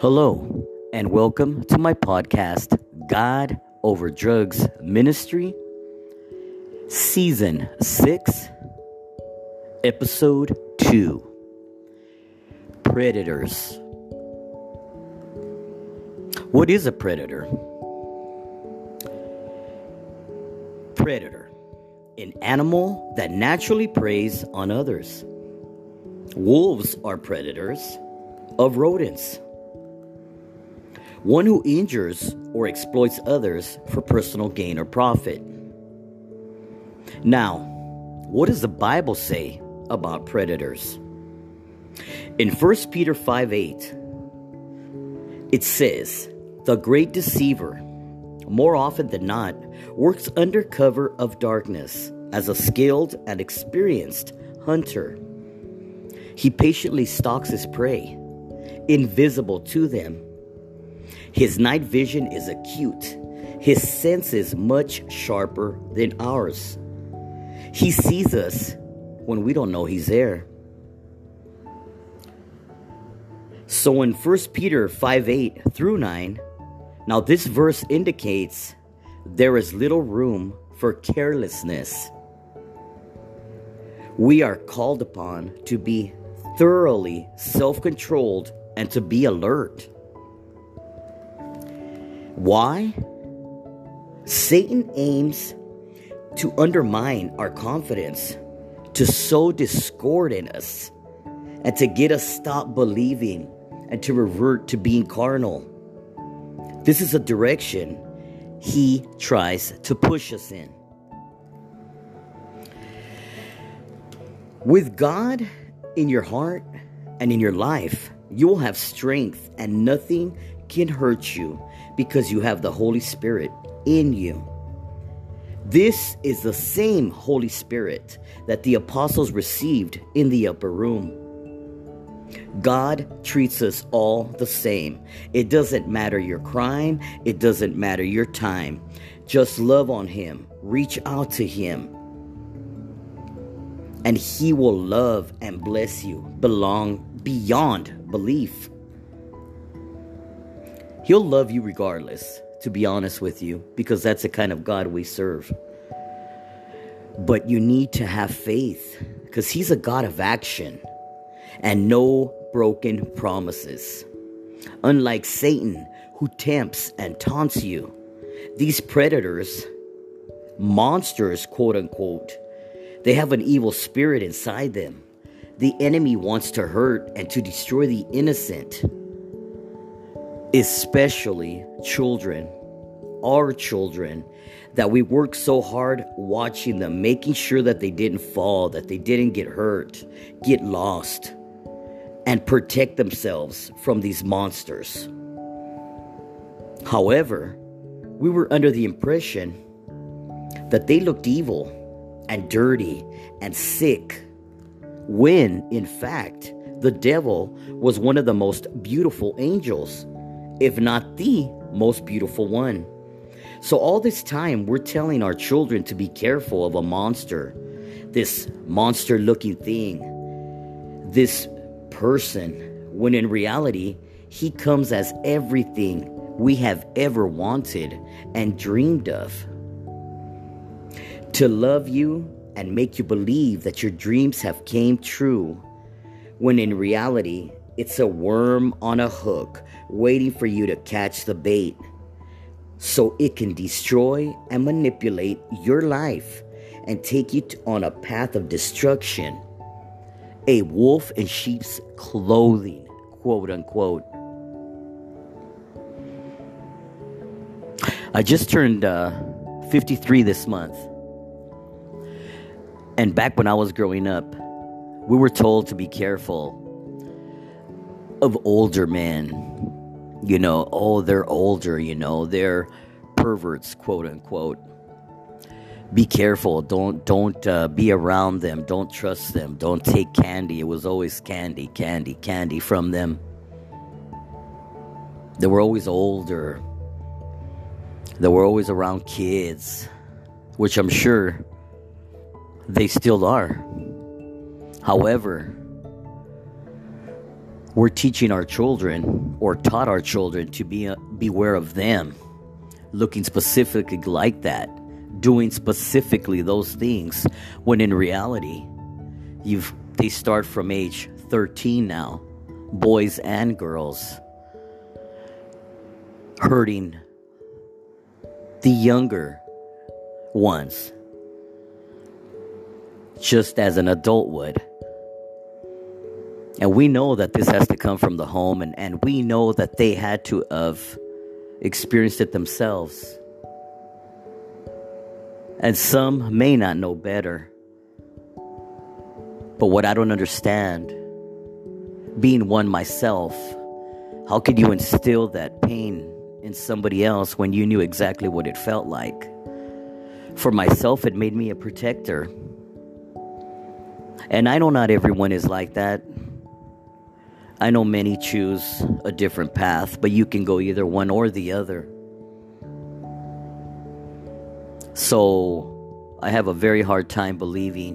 Hello, and welcome to my podcast, God Over Drugs Ministry, Season 6, Episode 2 Predators. What is a predator? Predator, an animal that naturally preys on others. Wolves are predators of rodents. One who injures or exploits others for personal gain or profit. Now, what does the Bible say about predators? In 1 Peter 5 8, it says, The great deceiver, more often than not, works under cover of darkness as a skilled and experienced hunter. He patiently stalks his prey, invisible to them. His night vision is acute, his sense is much sharper than ours. He sees us when we don't know he's there. So in 1 Peter 5 8 through 9, now this verse indicates there is little room for carelessness. We are called upon to be thoroughly self controlled and to be alert. Why? Satan aims to undermine our confidence, to sow discord in us, and to get us stop believing and to revert to being carnal. This is a direction he tries to push us in. With God in your heart and in your life, you will have strength and nothing can hurt you because you have the Holy Spirit in you. This is the same Holy Spirit that the apostles received in the upper room. God treats us all the same. It doesn't matter your crime, it doesn't matter your time. Just love on Him, reach out to Him, and He will love and bless you belong beyond belief. He'll love you regardless, to be honest with you, because that's the kind of God we serve. But you need to have faith because He's a God of action and no broken promises. Unlike Satan, who tempts and taunts you, these predators, monsters, quote unquote, they have an evil spirit inside them. The enemy wants to hurt and to destroy the innocent, especially children, our children, that we work so hard watching them, making sure that they didn't fall, that they didn't get hurt, get lost, and protect themselves from these monsters. However, we were under the impression that they looked evil and dirty and sick, when in fact, the devil was one of the most beautiful angels, if not the most beautiful one. So, all this time, we're telling our children to be careful of a monster, this monster looking thing, this person, when in reality, he comes as everything we have ever wanted and dreamed of. To love you and make you believe that your dreams have came true, when in reality, it's a worm on a hook waiting for you to catch the bait so it can destroy and manipulate your life and take you on a path of destruction. A wolf in sheep's clothing, quote unquote. I just turned uh, 53 this month. And back when I was growing up, we were told to be careful of older men. You know, oh, they're older, you know, they're perverts, quote unquote. Be careful. Don't don't uh, be around them. Don't trust them. Don't take candy. It was always candy, candy, candy from them. They were always older. They were always around kids, which I'm sure they still are. However, we're teaching our children or taught our children to be uh, beware of them. Looking specifically like that. Doing specifically those things when in reality you've they start from age 13 now. Boys and girls. Hurting the younger ones. Just as an adult would and we know that this has to come from the home, and, and we know that they had to have experienced it themselves. And some may not know better. But what I don't understand, being one myself, how could you instill that pain in somebody else when you knew exactly what it felt like? For myself, it made me a protector. And I know not everyone is like that. I know many choose a different path, but you can go either one or the other. So I have a very hard time believing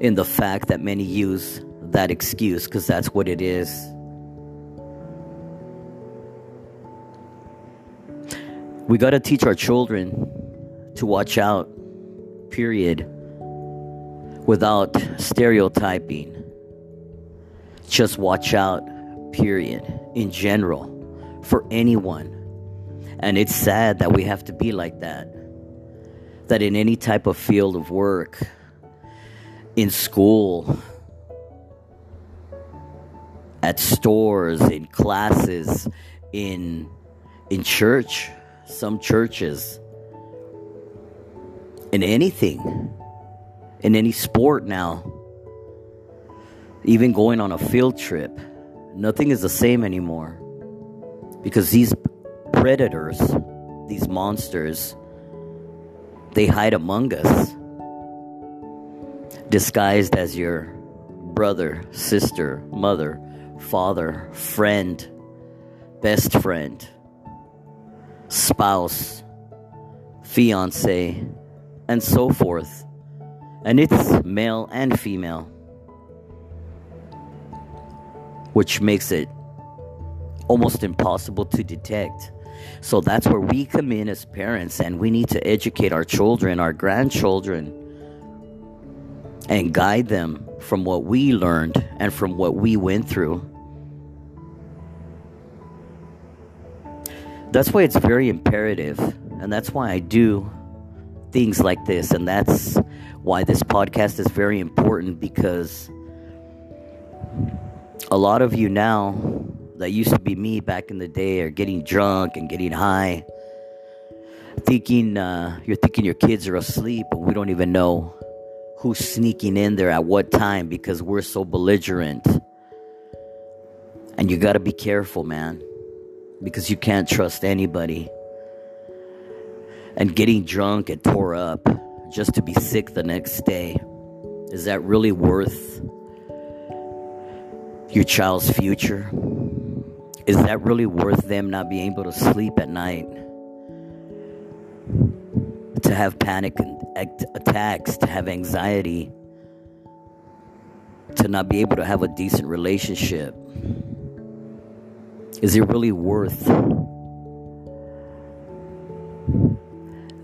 in the fact that many use that excuse because that's what it is. We got to teach our children to watch out, period, without stereotyping just watch out, period, in general, for anyone. And it's sad that we have to be like that. That in any type of field of work, in school, at stores, in classes, in in church, some churches, in anything, in any sport now even going on a field trip, nothing is the same anymore. Because these predators, these monsters, they hide among us, disguised as your brother, sister, mother, father, friend, best friend, spouse, fiance, and so forth. And it's male and female which makes it almost impossible to detect. So that's where we come in as parents and we need to educate our children, our grandchildren, and guide them from what we learned and from what we went through. That's why it's very imperative, and that's why I do things like this, and that's why this podcast is very important because a lot of you now that used to be me back in the day are getting drunk and getting high thinking uh, you're thinking your kids are asleep but we don't even know who's sneaking in there at what time because we're so belligerent. And you got to be careful man because you can't trust anybody. And getting drunk and tore up just to be sick the next day is that really worth your child's future? Is that really worth them not being able to sleep at night? To have panic attacks, to have anxiety, to not be able to have a decent relationship? Is it really worth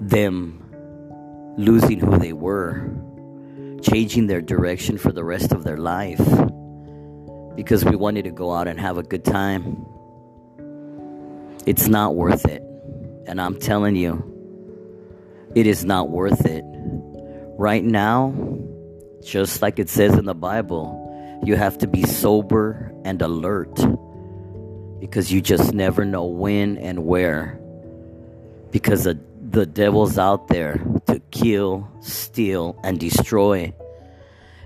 them losing who they were, changing their direction for the rest of their life? Because we wanted to go out and have a good time. It's not worth it. And I'm telling you, it is not worth it. Right now, just like it says in the Bible, you have to be sober and alert because you just never know when and where. Because the, the devil's out there to kill, steal, and destroy.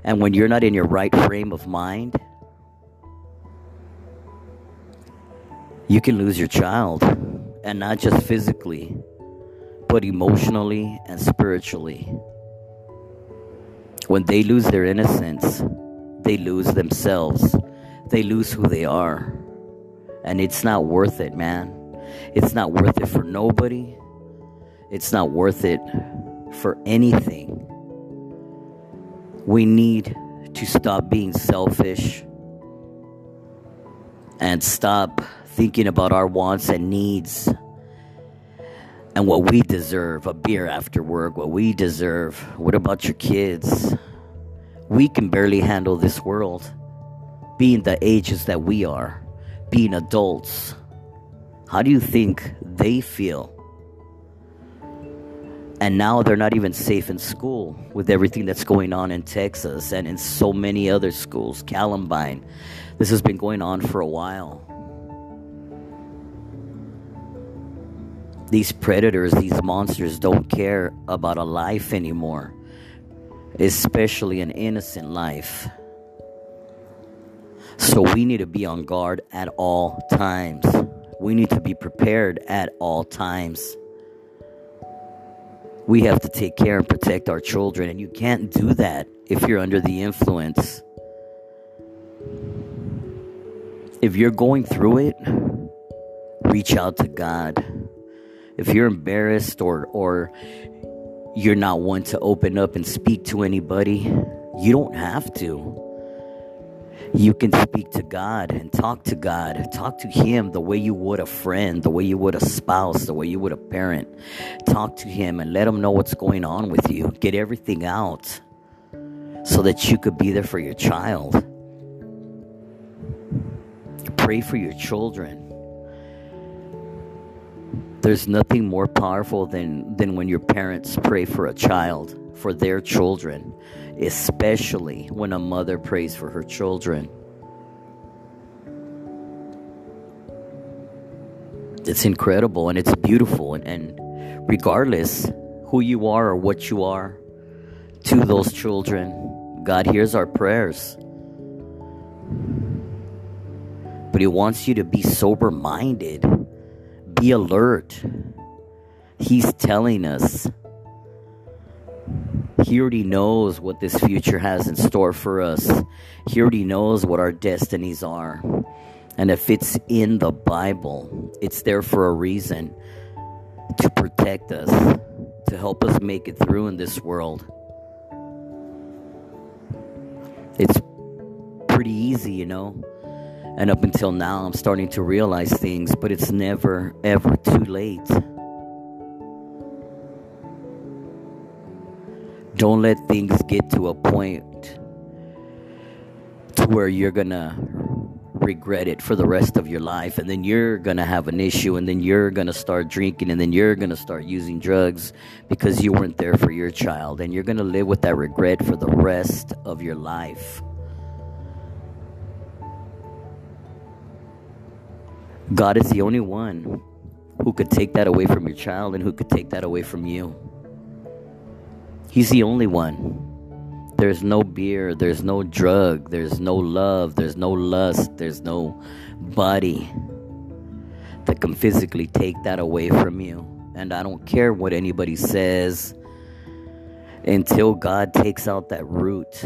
And when you're not in your right frame of mind, you can lose your child, and not just physically, but emotionally and spiritually. When they lose their innocence, they lose themselves, they lose who they are. And it's not worth it, man. It's not worth it for nobody. It's not worth it for anything. We need to stop being selfish and stop thinking about our wants and needs and what we deserve a beer after work, what we deserve. What about your kids? We can barely handle this world, being the ages that we are, being adults. How do you think they feel? And now they're not even safe in school with everything that's going on in Texas and in so many other schools. Columbine. This has been going on for a while. These predators, these monsters don't care about a life anymore, especially an innocent life. So we need to be on guard at all times. We need to be prepared at all times. We have to take care and protect our children, and you can't do that if you're under the influence. If you're going through it, reach out to God if you're embarrassed or or you're not one to open up and speak to anybody, you don't have to. You can speak to God and talk to God. Talk to Him the way you would a friend, the way you would a spouse, the way you would a parent. Talk to Him and let Him know what's going on with you. Get everything out so that you could be there for your child. Pray for your children. There's nothing more powerful than, than when your parents pray for a child, for their children, especially when a mother prays for her children. It's incredible and it's beautiful, and, and regardless who you are or what you are to those children, God hears our prayers. But He wants you to be sober minded be alert. He's telling us. He already knows what this future has in store for us. He already knows what our destinies are. And if it's in the Bible, it's there for a reason to protect us, to help us make it through in this world. It's pretty easy, you know. And up until now, I'm starting to realize things, but it's never, ever too late. Don't let things get to a point to where you're gonna regret it for the rest of your life and then you're gonna have an issue and then you're gonna start drinking and then you're gonna start using drugs because you weren't there for your child and you're gonna live with that regret for the rest of your life. God is the only one who could take that away from your child and who could take that away from you. He's the only one. There's no beer, there's no drug, there's no love, there's no lust, there's no body that can physically take that away from you. And I don't care what anybody says until God takes out that root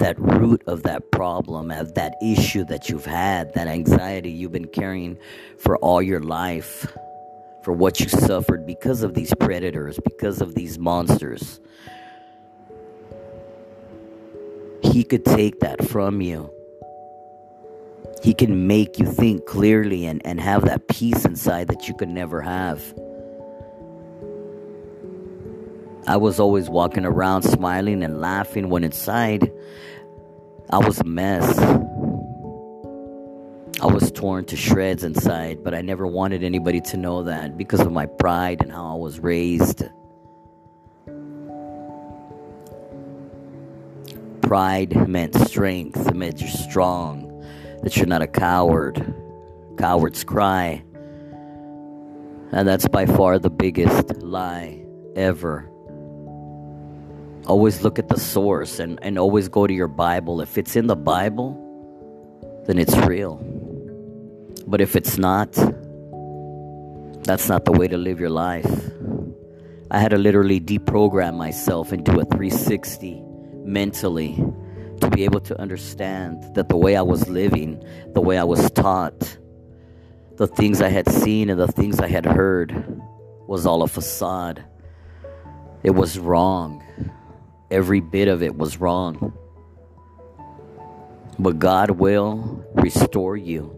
that root of that problem, of that issue that you've had, that anxiety you've been carrying for all your life, for what you suffered because of these predators, because of these monsters. He could take that from you. He can make you think clearly and, and have that peace inside that you could never have. I was always walking around smiling and laughing when inside I was a mess. I was torn to shreds inside, but I never wanted anybody to know that because of my pride and how I was raised. Pride meant strength, it meant you're strong, that you're not a coward. Cowards cry. And that's by far the biggest lie ever always look at the source and, and always go to your Bible. If it's in the Bible, then it's real. But if it's not, that's not the way to live your life. I had to literally deprogram myself do a 360 mentally to be able to understand that the way I was living, the way I was taught, the things I had seen and the things I had heard was all a facade. It was wrong. Every bit of it was wrong. But God will restore you.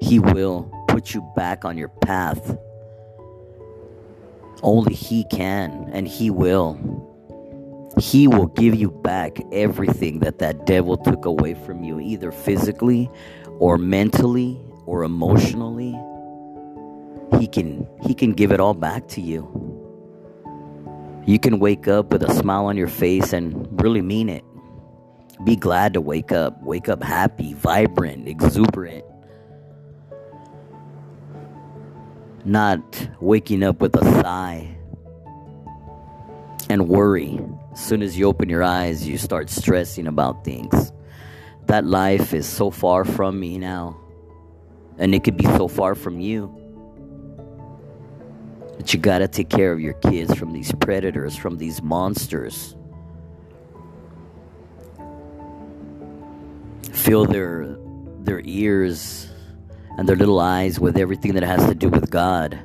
He will put you back on your path. Only He can, and He will. He will give you back everything that that devil took away from you, either physically or mentally or emotionally. He can he can give it all back to you. You can wake up with a smile on your face and really mean it. Be glad to wake up. Wake up happy, vibrant, exuberant. Not waking up with a sigh and worry. As soon as you open your eyes, you start stressing about things. That life is so far from me now, and it could be so far from you. But you gotta take care of your kids from these predators, from these monsters. Fill their their ears and their little eyes with everything that has to do with God.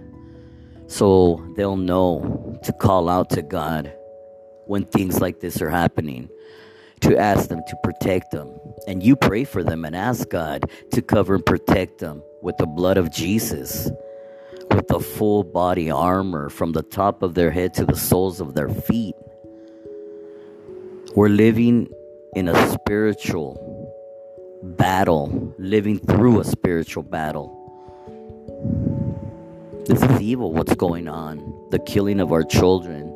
So they'll know to call out to God when things like this are happening, to ask them to protect them. And you pray for them and ask God to cover and protect them with the blood of Jesus, with the full body armor from the top of their head to the soles of their feet. We're living in a spiritual battle, living through a spiritual battle. This is evil, what's going on. The killing of our children,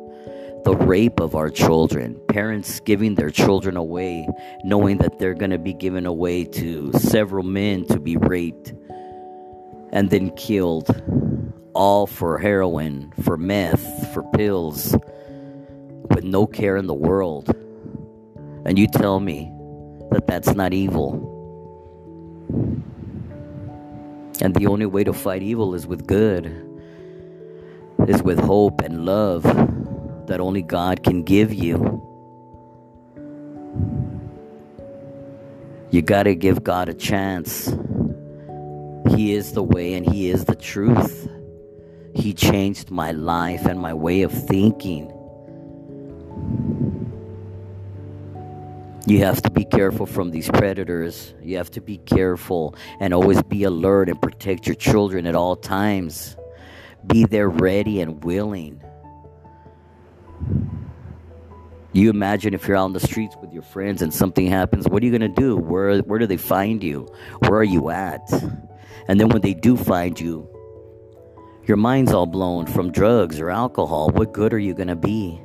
the rape of our children, parents giving their children away, knowing that they're going to be given away to several men to be raped and then killed, all for heroin, for meth, for pills, with no care in the world. And you tell me that that's not evil. And the only way to fight evil is with good, is with hope and love that only God can give you. You got to give God a chance. He is the way and He is the truth. He changed my life and my way of thinking. You have to be careful from these predators. You have to be careful and always be alert and protect your children at all times. Be there ready and willing. You imagine if you're out on the streets with your friends and something happens, what are you going to do? Where, where do they find you? Where are you at? And then when they do find you, your mind's all blown from drugs or alcohol. What good are you going to be?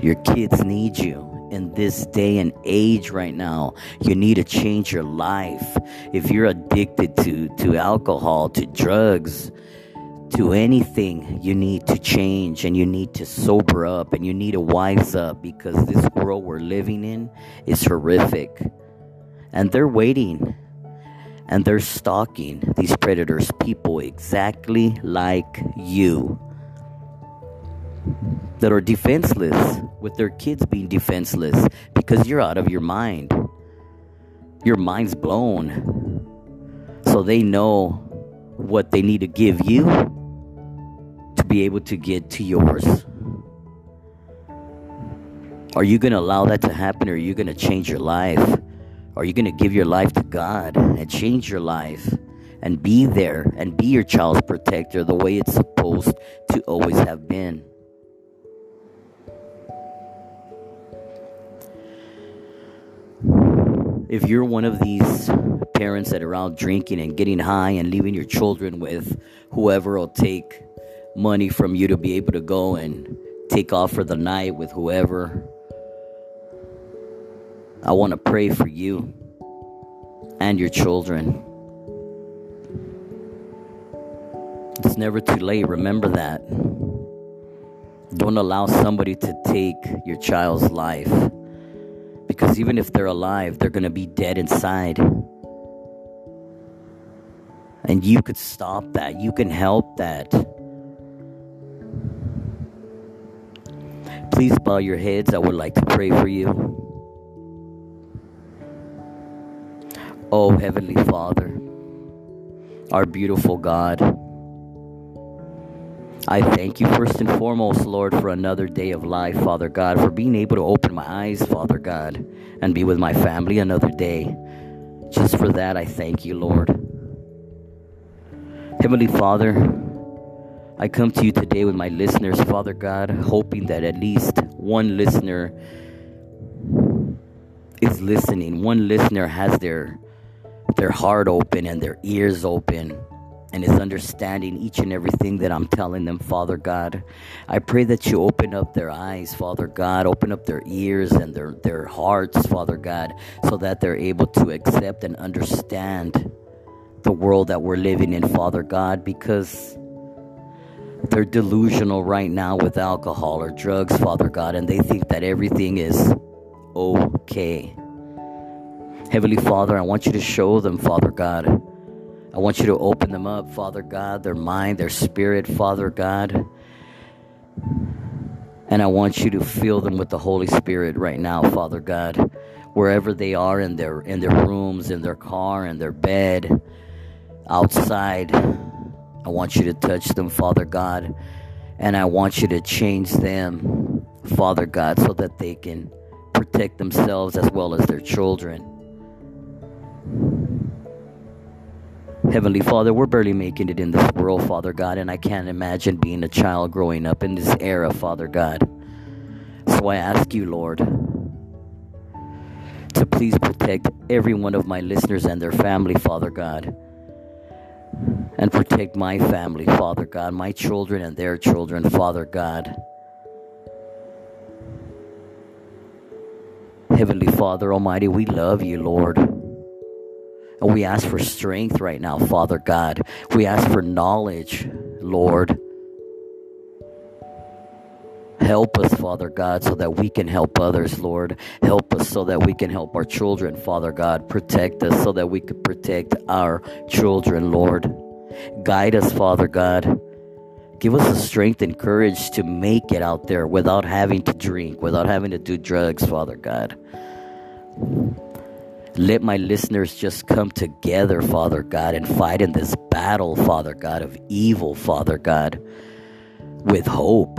Your kids need you in this day and age right now. You need to change your life. If you're addicted to, to alcohol, to drugs, to anything, you need to change and you need to sober up and you need to wise up because this world we're living in is horrific. And they're waiting and they're stalking these predators, people exactly like you that are defenseless, with their kids being defenseless because you're out of your mind. Your mind's blown. So they know what they need to give you to be able to get to yours. Are you going to allow that to happen or are you going to change your life? Are you going to give your life to God and change your life and be there and be your child's protector the way it's supposed to always have been? if you're one of these parents that are out drinking and getting high and leaving your children with whoever will take money from you to be able to go and take off for the night with whoever, I want to pray for you and your children. It's never too late. Remember that. Don't allow somebody to take your child's life. Because even if they're alive, they're going to be dead inside. And you could stop that. You can help that. Please bow your heads. I would like to pray for you. Oh, Heavenly Father, our beautiful God, I thank you first and foremost, Lord, for another day of life, Father God, for being able to open my eyes, Father God, and be with my family another day. Just for that, I thank you, Lord. Heavenly Father, I come to you today with my listeners, Father God, hoping that at least one listener is listening. One listener has their their heart open and their ears open and is understanding each and everything that I'm telling them, Father God. I pray that you open up their eyes, Father God, open up their ears and their, their hearts, Father God, so that they're able to accept and understand the world that we're living in, Father God, because they're delusional right now with alcohol or drugs, Father God, and they think that everything is okay. Heavenly Father, I want you to show them, Father God I want you to open them up, Father God, their mind, their spirit, Father God. And I want you to fill them with the Holy Spirit right now, Father God. Wherever they are in their in their rooms, in their car, in their bed, outside. I want you to touch them, Father God. And I want you to change them, Father God, so that they can protect themselves as well as their children. Heavenly Father, we're barely making it in this world, Father God, and I can't imagine being a child growing up in this era, Father God. So I ask you, Lord, to please protect every one of my listeners and their family, Father God. And protect my family, Father God, my children and their children, Father God. Heavenly Father Almighty, we love you, Lord. And we ask for strength right now, Father God. We ask for knowledge, Lord. Help us, Father God, so that we can help others, Lord. Help us so that we can help our children, Father God. Protect us so that we can protect our children, Lord. Guide us, Father God. Give us the strength and courage to make it out there without having to drink, without having to do drugs, Father God. Let my listeners just come together, Father God, and fight in this battle, Father God, of evil, Father God, with hope.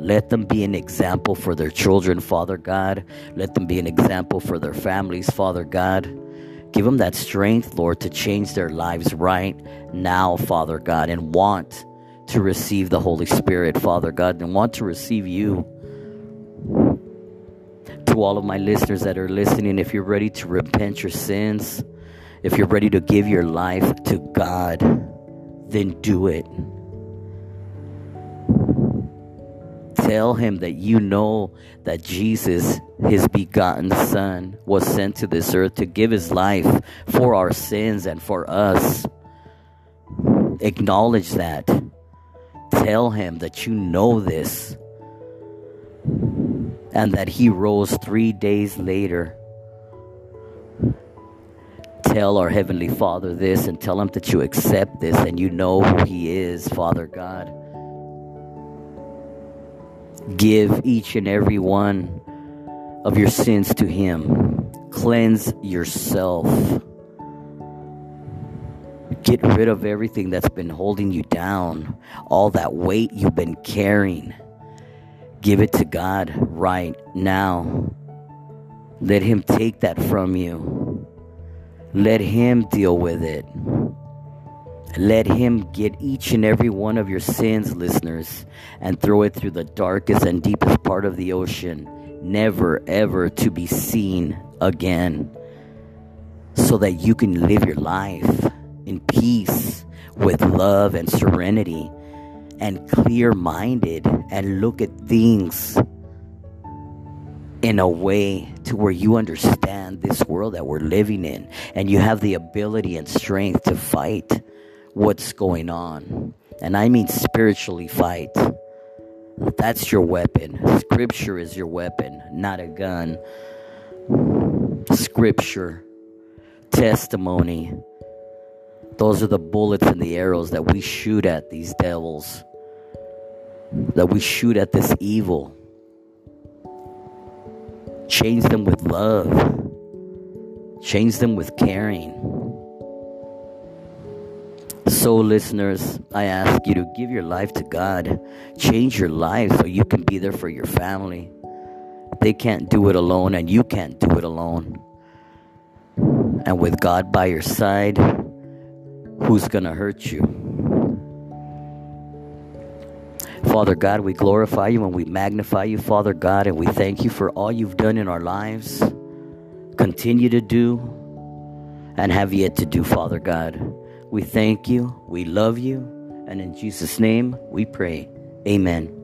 Let them be an example for their children, Father God. Let them be an example for their families, Father God. Give them that strength, Lord, to change their lives right now, Father God, and want to receive the Holy Spirit, Father God, and want to receive you to all of my listeners that are listening, if you're ready to repent your sins, if you're ready to give your life to God, then do it. Tell him that you know that Jesus, his begotten Son, was sent to this earth to give his life for our sins and for us. Acknowledge that. Tell him that you know this and that he rose three days later. Tell our Heavenly Father this and tell him that you accept this and you know who he is, Father God. Give each and every one of your sins to him. Cleanse yourself. Get rid of everything that's been holding you down, all that weight you've been carrying. Give it to God right now. Let Him take that from you. Let Him deal with it. Let Him get each and every one of your sins, listeners, and throw it through the darkest and deepest part of the ocean, never ever to be seen again, so that you can live your life in peace with love and serenity and clear minded and look at things in a way to where you understand this world that we're living in and you have the ability and strength to fight what's going on. And I mean spiritually fight. That's your weapon. Scripture is your weapon, not a gun. Scripture, testimony, those are the bullets and the arrows that we shoot at these devils, that we shoot at this evil. Change them with love, change them with caring. so, listeners, I ask you to give your life to God. Change your life so you can be there for your family. They can't do it alone, and you can't do it alone. And with God by your side, who's going to hurt you? Father God, we glorify you and we magnify you, Father God, and we thank you for all you've done in our lives, continue to do, and have yet to do, Father God. We thank you, we love you, and in Jesus' name we pray. Amen.